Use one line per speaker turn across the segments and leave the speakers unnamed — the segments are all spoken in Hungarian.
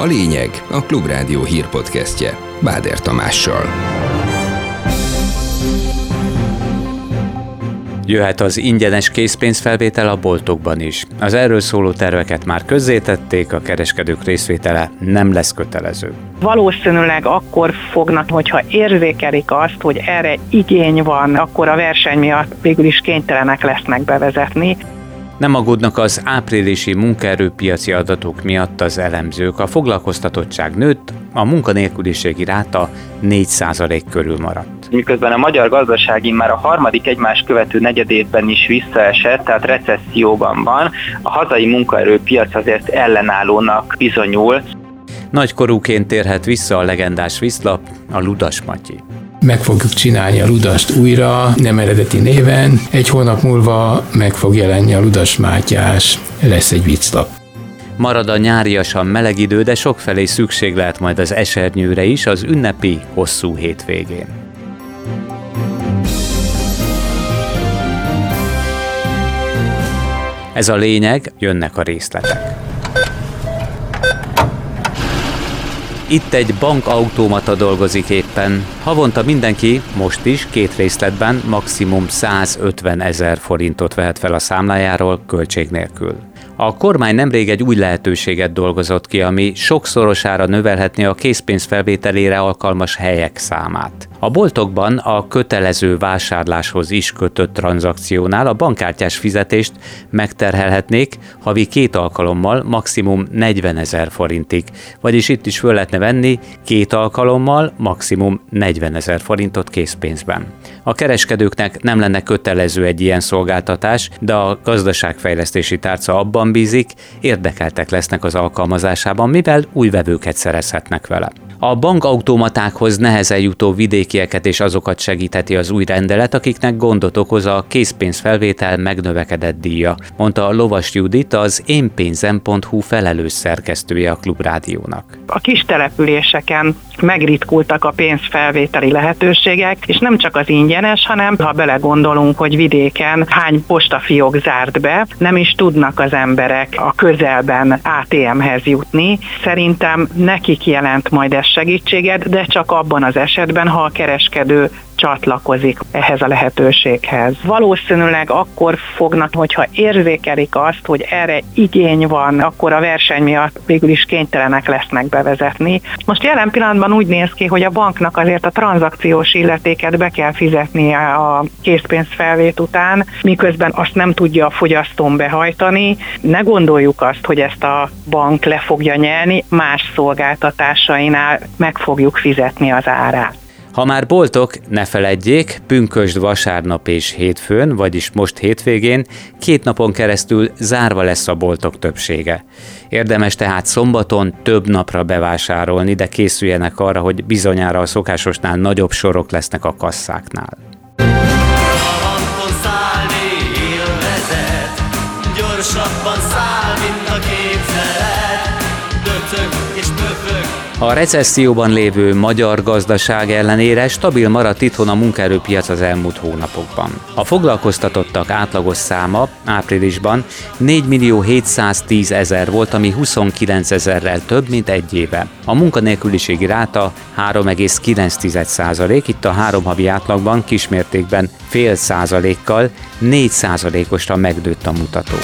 A lényeg a Klubrádió hírpodcastje Báder Tamással.
Jöhet az ingyenes készpénzfelvétel a boltokban is. Az erről szóló terveket már közzétették, a kereskedők részvétele nem lesz kötelező.
Valószínűleg akkor fognak, hogyha érzékelik azt, hogy erre igény van, akkor a verseny miatt végül is kénytelenek lesznek bevezetni.
Nem aggódnak az áprilisi munkaerőpiaci adatok miatt az elemzők. A foglalkoztatottság nőtt, a munkanélküliségi ráta 4% körül maradt.
Miközben a magyar gazdaság már a harmadik egymás követő negyedévben is visszaesett, tehát recesszióban van, a hazai munkaerőpiac azért ellenállónak bizonyul.
Nagykorúként térhet vissza a legendás viszlap, a Ludas Matyi
meg fogjuk csinálni a Ludast újra, nem eredeti néven. Egy hónap múlva meg fog jelenni a Ludas Mátyás, lesz egy vicclap.
Marad a nyáriasan meleg idő, de sokfelé szükség lehet majd az esernyőre is az ünnepi hosszú hétvégén. Ez a lényeg, jönnek a részletek. Itt egy bankautomata dolgozik éppen. Havonta mindenki, most is, két részletben maximum 150 ezer forintot vehet fel a számlájáról költség nélkül. A kormány nemrég egy új lehetőséget dolgozott ki, ami sokszorosára növelhetné a készpénz felvételére alkalmas helyek számát. A boltokban a kötelező vásárláshoz is kötött tranzakciónál a bankkártyás fizetést megterhelhetnék havi két alkalommal maximum 40 ezer forintig, vagyis itt is föl lehetne venni két alkalommal maximum 40 ezer forintot készpénzben. A kereskedőknek nem lenne kötelező egy ilyen szolgáltatás, de a gazdaságfejlesztési tárca abban bízik, érdekeltek lesznek az alkalmazásában, mivel új vevőket szerezhetnek vele. A bankautomatákhoz nehezen jutó vidékieket és azokat segítheti az új rendelet, akiknek gondot okoz a készpénzfelvétel megnövekedett díja, mondta a Lovas Judit, az énpénzem.hu felelős szerkesztője a Klubrádiónak.
A kis településeken megritkultak a pénzfelvételi lehetőségek, és nem csak az ingyenes, hanem ha belegondolunk, hogy vidéken hány postafiók zárt be, nem is tudnak az emberek a közelben ATM-hez jutni. Szerintem nekik jelent majd ez segítséget, de csak abban az esetben, ha a kereskedő csatlakozik ehhez a lehetőséghez. Valószínűleg akkor fognak, hogyha érzékelik azt, hogy erre igény van, akkor a verseny miatt végül is kénytelenek lesznek bevezetni. Most jelen pillanatban úgy néz ki, hogy a banknak azért a tranzakciós illetéket be kell fizetnie a készpénzfelvét után, miközben azt nem tudja a fogyasztón behajtani. Ne gondoljuk azt, hogy ezt a bank le fogja nyelni, más szolgáltatásainál meg fogjuk fizetni az árát.
Ha már boltok, ne feledjék, pünkösd vasárnap és hétfőn, vagyis most hétvégén, két napon keresztül zárva lesz a boltok többsége. Érdemes tehát szombaton több napra bevásárolni, de készüljenek arra, hogy bizonyára a szokásosnál nagyobb sorok lesznek a kasszáknál. A recesszióban lévő magyar gazdaság ellenére stabil maradt itthon a munkaerőpiac az elmúlt hónapokban. A foglalkoztatottak átlagos száma áprilisban 4 millió 710 ezer volt, ami 29 ezerrel több, mint egy éve. A munkanélküliségi ráta 3,9 százalék, itt a három havi átlagban kismértékben fél százalékkal 4 százalékosra megdőtt a mutató.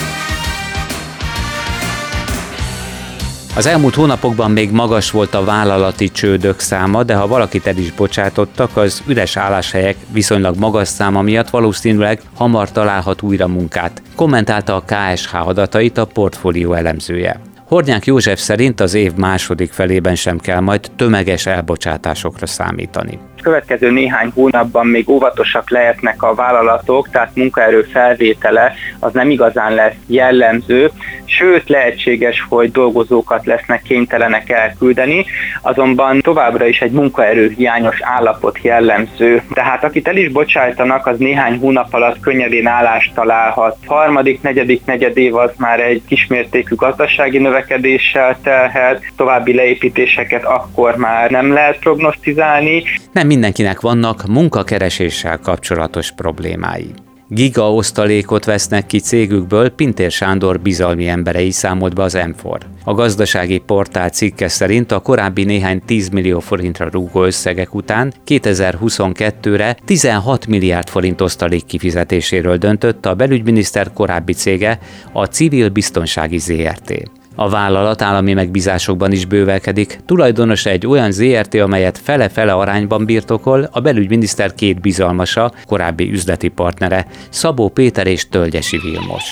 Az elmúlt hónapokban még magas volt a vállalati csődök száma, de ha valakit el is bocsátottak, az üres álláshelyek viszonylag magas száma miatt valószínűleg hamar találhat újra munkát, kommentálta a KSH adatait a portfólió elemzője. Hornyák József szerint az év második felében sem kell majd tömeges elbocsátásokra számítani
következő néhány hónapban még óvatosak lehetnek a vállalatok, tehát munkaerő felvétele az nem igazán lesz jellemző, sőt lehetséges, hogy dolgozókat lesznek kénytelenek elküldeni, azonban továbbra is egy munkaerő hiányos állapot jellemző. Tehát akit el is bocsájtanak, az néhány hónap alatt könnyedén állást találhat. Harmadik, negyedik, negyedév az már egy kismértékű gazdasági növekedéssel telhet, további leépítéseket akkor már nem lehet prognosztizálni.
Nem mindenkinek vannak munkakereséssel kapcsolatos problémái. Giga osztalékot vesznek ki cégükből, Pintér Sándor bizalmi emberei számolt be az M4. A gazdasági portál cikke szerint a korábbi néhány 10 millió forintra rúgó összegek után 2022-re 16 milliárd forint osztalék kifizetéséről döntött a belügyminiszter korábbi cége, a Civil Biztonsági ZRT. A vállalat állami megbízásokban is bővelkedik, tulajdonos egy olyan ZRT, amelyet fele-fele arányban birtokol, a belügyminiszter két bizalmasa, korábbi üzleti partnere, Szabó Péter és Tölgyesi Vilmos.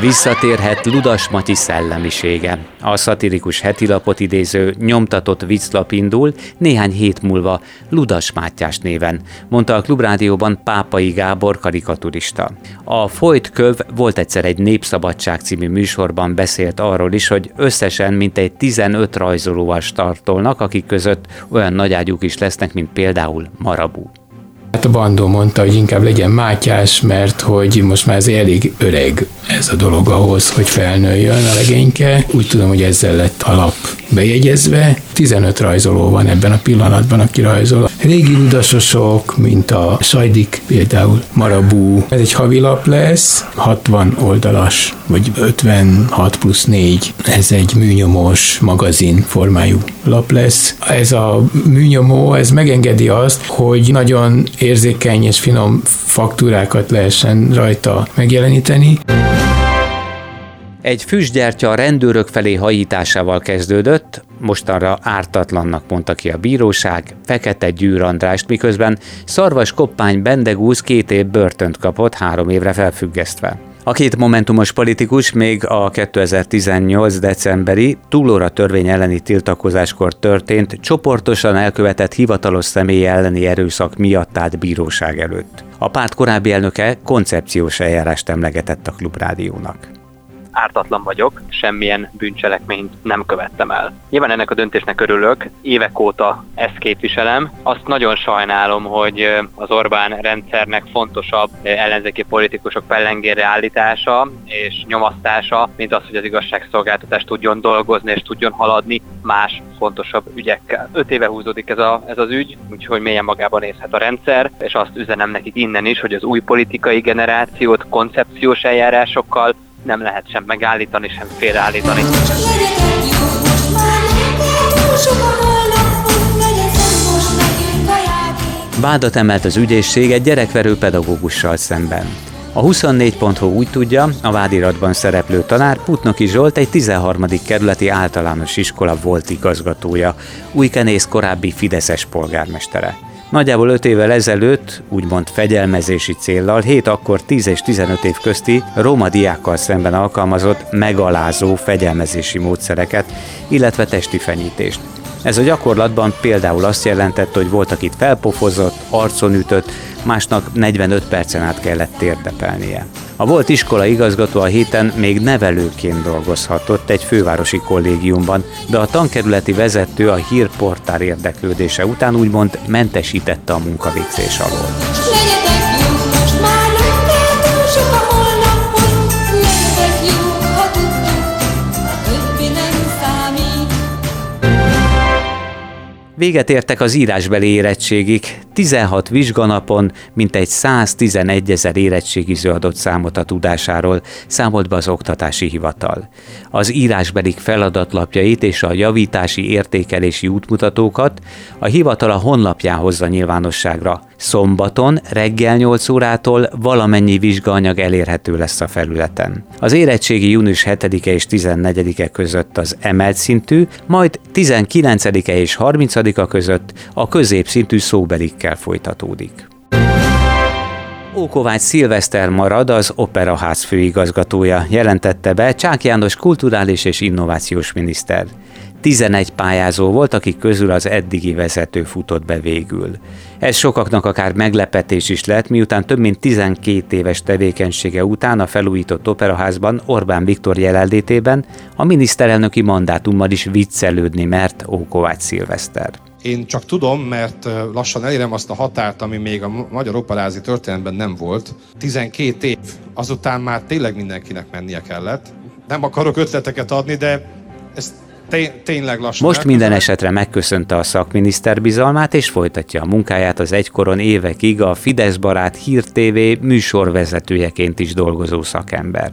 Visszatérhet Ludas Matyi szellemisége. A szatirikus hetilapot idéző nyomtatott vicclap indul néhány hét múlva Ludas Mátyás néven, mondta a Klubrádióban Pápai Gábor karikaturista. A Folyt köv volt egyszer egy Népszabadság című műsorban beszélt arról is, hogy összesen mintegy 15 rajzolóval startolnak, akik között olyan nagyágyúk is lesznek, mint például Marabú.
Hát a bandó mondta, hogy inkább legyen Mátyás, mert hogy most már ez elég öreg ez a dolog ahhoz, hogy felnőjön a legényke. Úgy tudom, hogy ezzel lett a lap bejegyezve. 15 rajzoló van ebben a pillanatban, aki rajzol. Régi ludasosok, mint a Sajdik, például Marabú. Ez egy havilap lesz, 60 oldalas, vagy 56 plusz 4. Ez egy műnyomós magazin formájú lap lesz. Ez a műnyomó, ez megengedi azt, hogy nagyon érzékeny és finom faktúrákat lehessen rajta megjeleníteni.
Egy füstgyertya a rendőrök felé hajításával kezdődött, mostanra ártatlannak mondta ki a bíróság, Fekete Gyűr Andrást, miközben Szarvas Koppány Bendegúz két év börtönt kapott, három évre felfüggesztve. A két momentumos politikus még a 2018. decemberi túlóra törvény elleni tiltakozáskor történt csoportosan elkövetett hivatalos személy elleni erőszak miatt állt bíróság előtt. A párt korábbi elnöke koncepciós eljárást emlegetett a klubrádiónak
ártatlan vagyok, semmilyen bűncselekményt nem követtem el. Nyilván ennek a döntésnek örülök, évek óta ezt képviselem. Azt nagyon sajnálom, hogy az Orbán rendszernek fontosabb ellenzéki politikusok pellengére állítása és nyomasztása, mint az, hogy az igazságszolgáltatás tudjon dolgozni és tudjon haladni más fontosabb ügyekkel. Öt éve húzódik ez, a, ez az ügy, úgyhogy mélyen magában nézhet a rendszer, és azt üzenem nekik innen is, hogy az új politikai generációt koncepciós eljárásokkal nem lehet sem megállítani, sem félreállítani.
Vádat emelt az ügyészség egy gyerekverő pedagógussal szemben. A 24.hu úgy tudja, a vádiratban szereplő tanár Putnoki Zsolt egy 13. kerületi általános iskola volt igazgatója, Újkenész korábbi Fideszes polgármestere. Nagyjából 5 évvel ezelőtt, úgymond fegyelmezési céllal, 7 akkor 10 és 15 év közti roma diákkal szemben alkalmazott megalázó fegyelmezési módszereket, illetve testi fenyítést. Ez a gyakorlatban például azt jelentette, hogy volt, akit felpofozott, arcon ütött, másnak 45 percen át kellett térdepelnie. A volt iskola igazgató a héten még nevelőként dolgozhatott egy fővárosi kollégiumban, de a tankerületi vezető a hírportár érdeklődése után úgymond mentesítette a munkavégzés alól. Véget értek az írásbeli érettségig. 16 vizsganapon mintegy 111 ezer érettségiző adott számot a tudásáról, számolt be az Oktatási Hivatal. Az írásbelik feladatlapjait és a javítási értékelési útmutatókat a hivatal a honlapján hozza nyilvánosságra. Szombaton reggel 8 órától valamennyi vizsgaanyag elérhető lesz a felületen. Az érettségi június 7-e és 14-e között az emelt szintű, majd 19-e és 30 a között a középszintű szóbelikkel folytatódik. Ókovács Szilveszter marad az Operaház főigazgatója, jelentette be Csák János kulturális és innovációs miniszter. 11 pályázó volt, akik közül az eddigi vezető futott be végül. Ez sokaknak akár meglepetés is lett, miután több mint 12 éves tevékenysége után a felújított operaházban Orbán Viktor jelenlétében a miniszterelnöki mandátummal is viccelődni mert Ókovács Szilveszter.
Én csak tudom, mert lassan elérem azt a határt, ami még a magyar operázi történetben nem volt. 12 év, azután már tényleg mindenkinek mennie kellett. Nem akarok ötleteket adni, de ezt tényleg lassan.
Most minden esetre megköszönte a szakminiszter bizalmát, és folytatja a munkáját az egykoron évekig a Fidesz barát Hír TV műsorvezetőjeként is dolgozó szakember.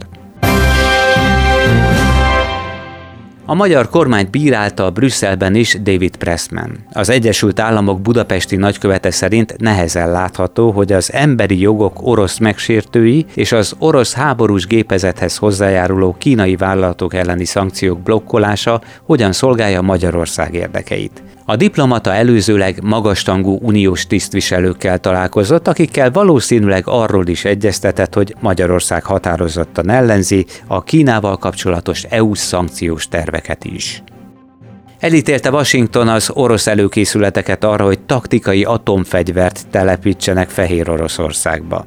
A magyar kormányt bírálta a Brüsszelben is David Pressman. Az Egyesült Államok budapesti nagykövete szerint nehezen látható, hogy az emberi jogok orosz megsértői és az orosz háborús gépezethez hozzájáruló kínai vállalatok elleni szankciók blokkolása hogyan szolgálja Magyarország érdekeit. A diplomata előzőleg magastangú uniós tisztviselőkkel találkozott, akikkel valószínűleg arról is egyeztetett, hogy Magyarország határozottan ellenzi a Kínával kapcsolatos EU szankciós terveket is. Elítélte Washington az orosz előkészületeket arra, hogy taktikai atomfegyvert telepítsenek Fehér Oroszországba.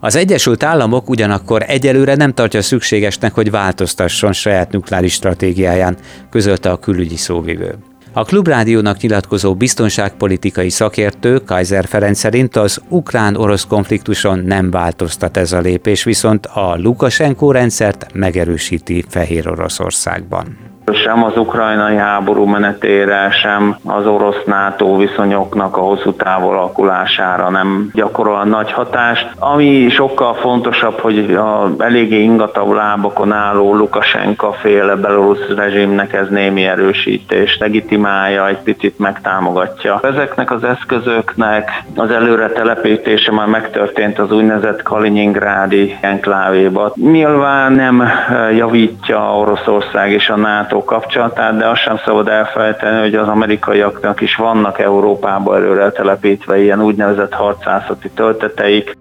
Az Egyesült Államok ugyanakkor egyelőre nem tartja szükségesnek, hogy változtasson saját nukleáris stratégiáján, közölte a külügyi szóvivő. A Klubrádiónak nyilatkozó biztonságpolitikai szakértő Kaiser Ferenc szerint az ukrán-orosz konfliktuson nem változtat ez a lépés, viszont a Lukashenko rendszert megerősíti Fehér Oroszországban
sem az ukrajnai háború menetére, sem az orosz-NATO viszonyoknak a hosszú távol alakulására nem gyakorol nagy hatást. Ami sokkal fontosabb, hogy a eléggé ingatag lábakon álló Lukasenka féle belorusz rezsimnek ez némi erősítés legitimálja, egy picit megtámogatja. Ezeknek az eszközöknek az előre telepítése már megtörtént az úgynevezett Kaliningrádi enklávéba. Nyilván nem javítja Oroszország és a NATO kapcsolatát, de azt sem szabad elfelejteni, hogy az amerikaiaknak is vannak Európába előre telepítve ilyen úgynevezett harcászati tölteteik.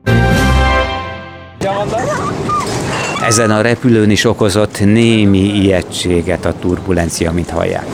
Ezen a repülőn is okozott némi ijegységet a turbulencia, mint hallják.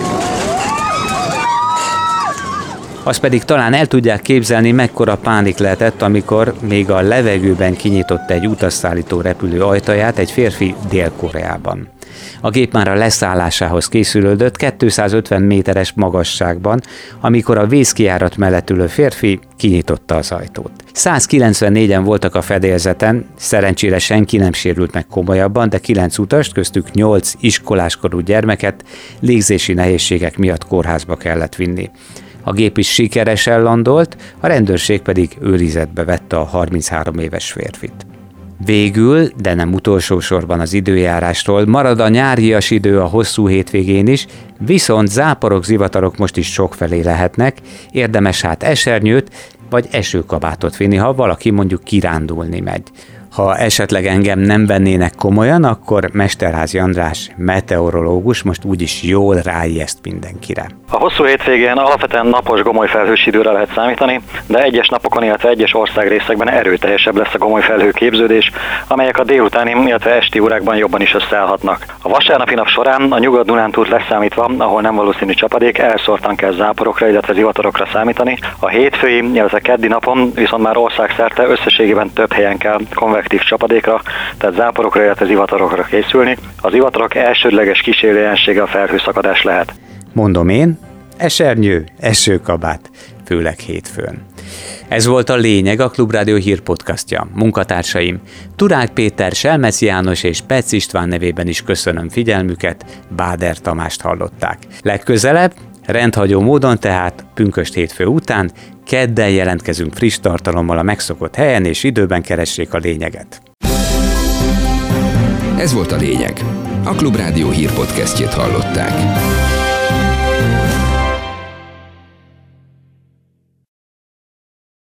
Azt pedig talán el tudják képzelni, mekkora pánik lehetett, amikor még a levegőben kinyitott egy utasszállító repülő ajtaját egy férfi Dél-Koreában. A gép már a leszállásához készülődött 250 méteres magasságban, amikor a vészkiárat mellett ülő férfi kinyitotta az ajtót. 194-en voltak a fedélzeten, szerencsére senki nem sérült meg komolyabban, de 9 utast, köztük 8 iskoláskorú gyermeket légzési nehézségek miatt kórházba kellett vinni. A gép is sikeresen landolt, a rendőrség pedig őrizetbe vette a 33 éves férfit. Végül, de nem utolsó sorban az időjárásról, marad a nyárias idő a hosszú hétvégén is, viszont záporok, zivatarok most is sokfelé lehetnek, érdemes hát esernyőt vagy esőkabátot vinni, ha valaki mondjuk kirándulni megy. Ha esetleg engem nem vennének komolyan, akkor Mesterházi András, meteorológus most úgyis jól ráijeszt mindenkire.
A hosszú hétvégén alapvetően napos gomoly felhős időre lehet számítani, de egyes napokon, illetve egyes országrészekben erőteljesebb lesz a gomoly felhőképződés, amelyek a délutáni, illetve esti órákban jobban is összeállhatnak. A vasárnapi nap során a nyugat-dunántúlt leszámítva, ahol nem valószínű csapadék, elszórtan kell záporokra, illetve zivatarokra számítani. A hétfői, illetve keddi napon viszont már országszerte összességében több helyen kell konvex effektív csapadékra, tehát záporokra, illetve zivatarokra készülni. Az zivatarok elsődleges kísérőjelensége a felhőszakadás lehet.
Mondom én, esernyő, esőkabát, főleg hétfőn. Ez volt a lényeg a Klubrádió hírpodcastja. Munkatársaim, Turák Péter, Selmec János és Pec István nevében is köszönöm figyelmüket, Báder Tamást hallották. Legközelebb, rendhagyó módon tehát, pünköst hétfő után Kedden jelentkezünk friss tartalommal a megszokott helyen, és időben keressék a lényeget.
Ez volt a lényeg. A Klubrádió hírpodcastjét hallották.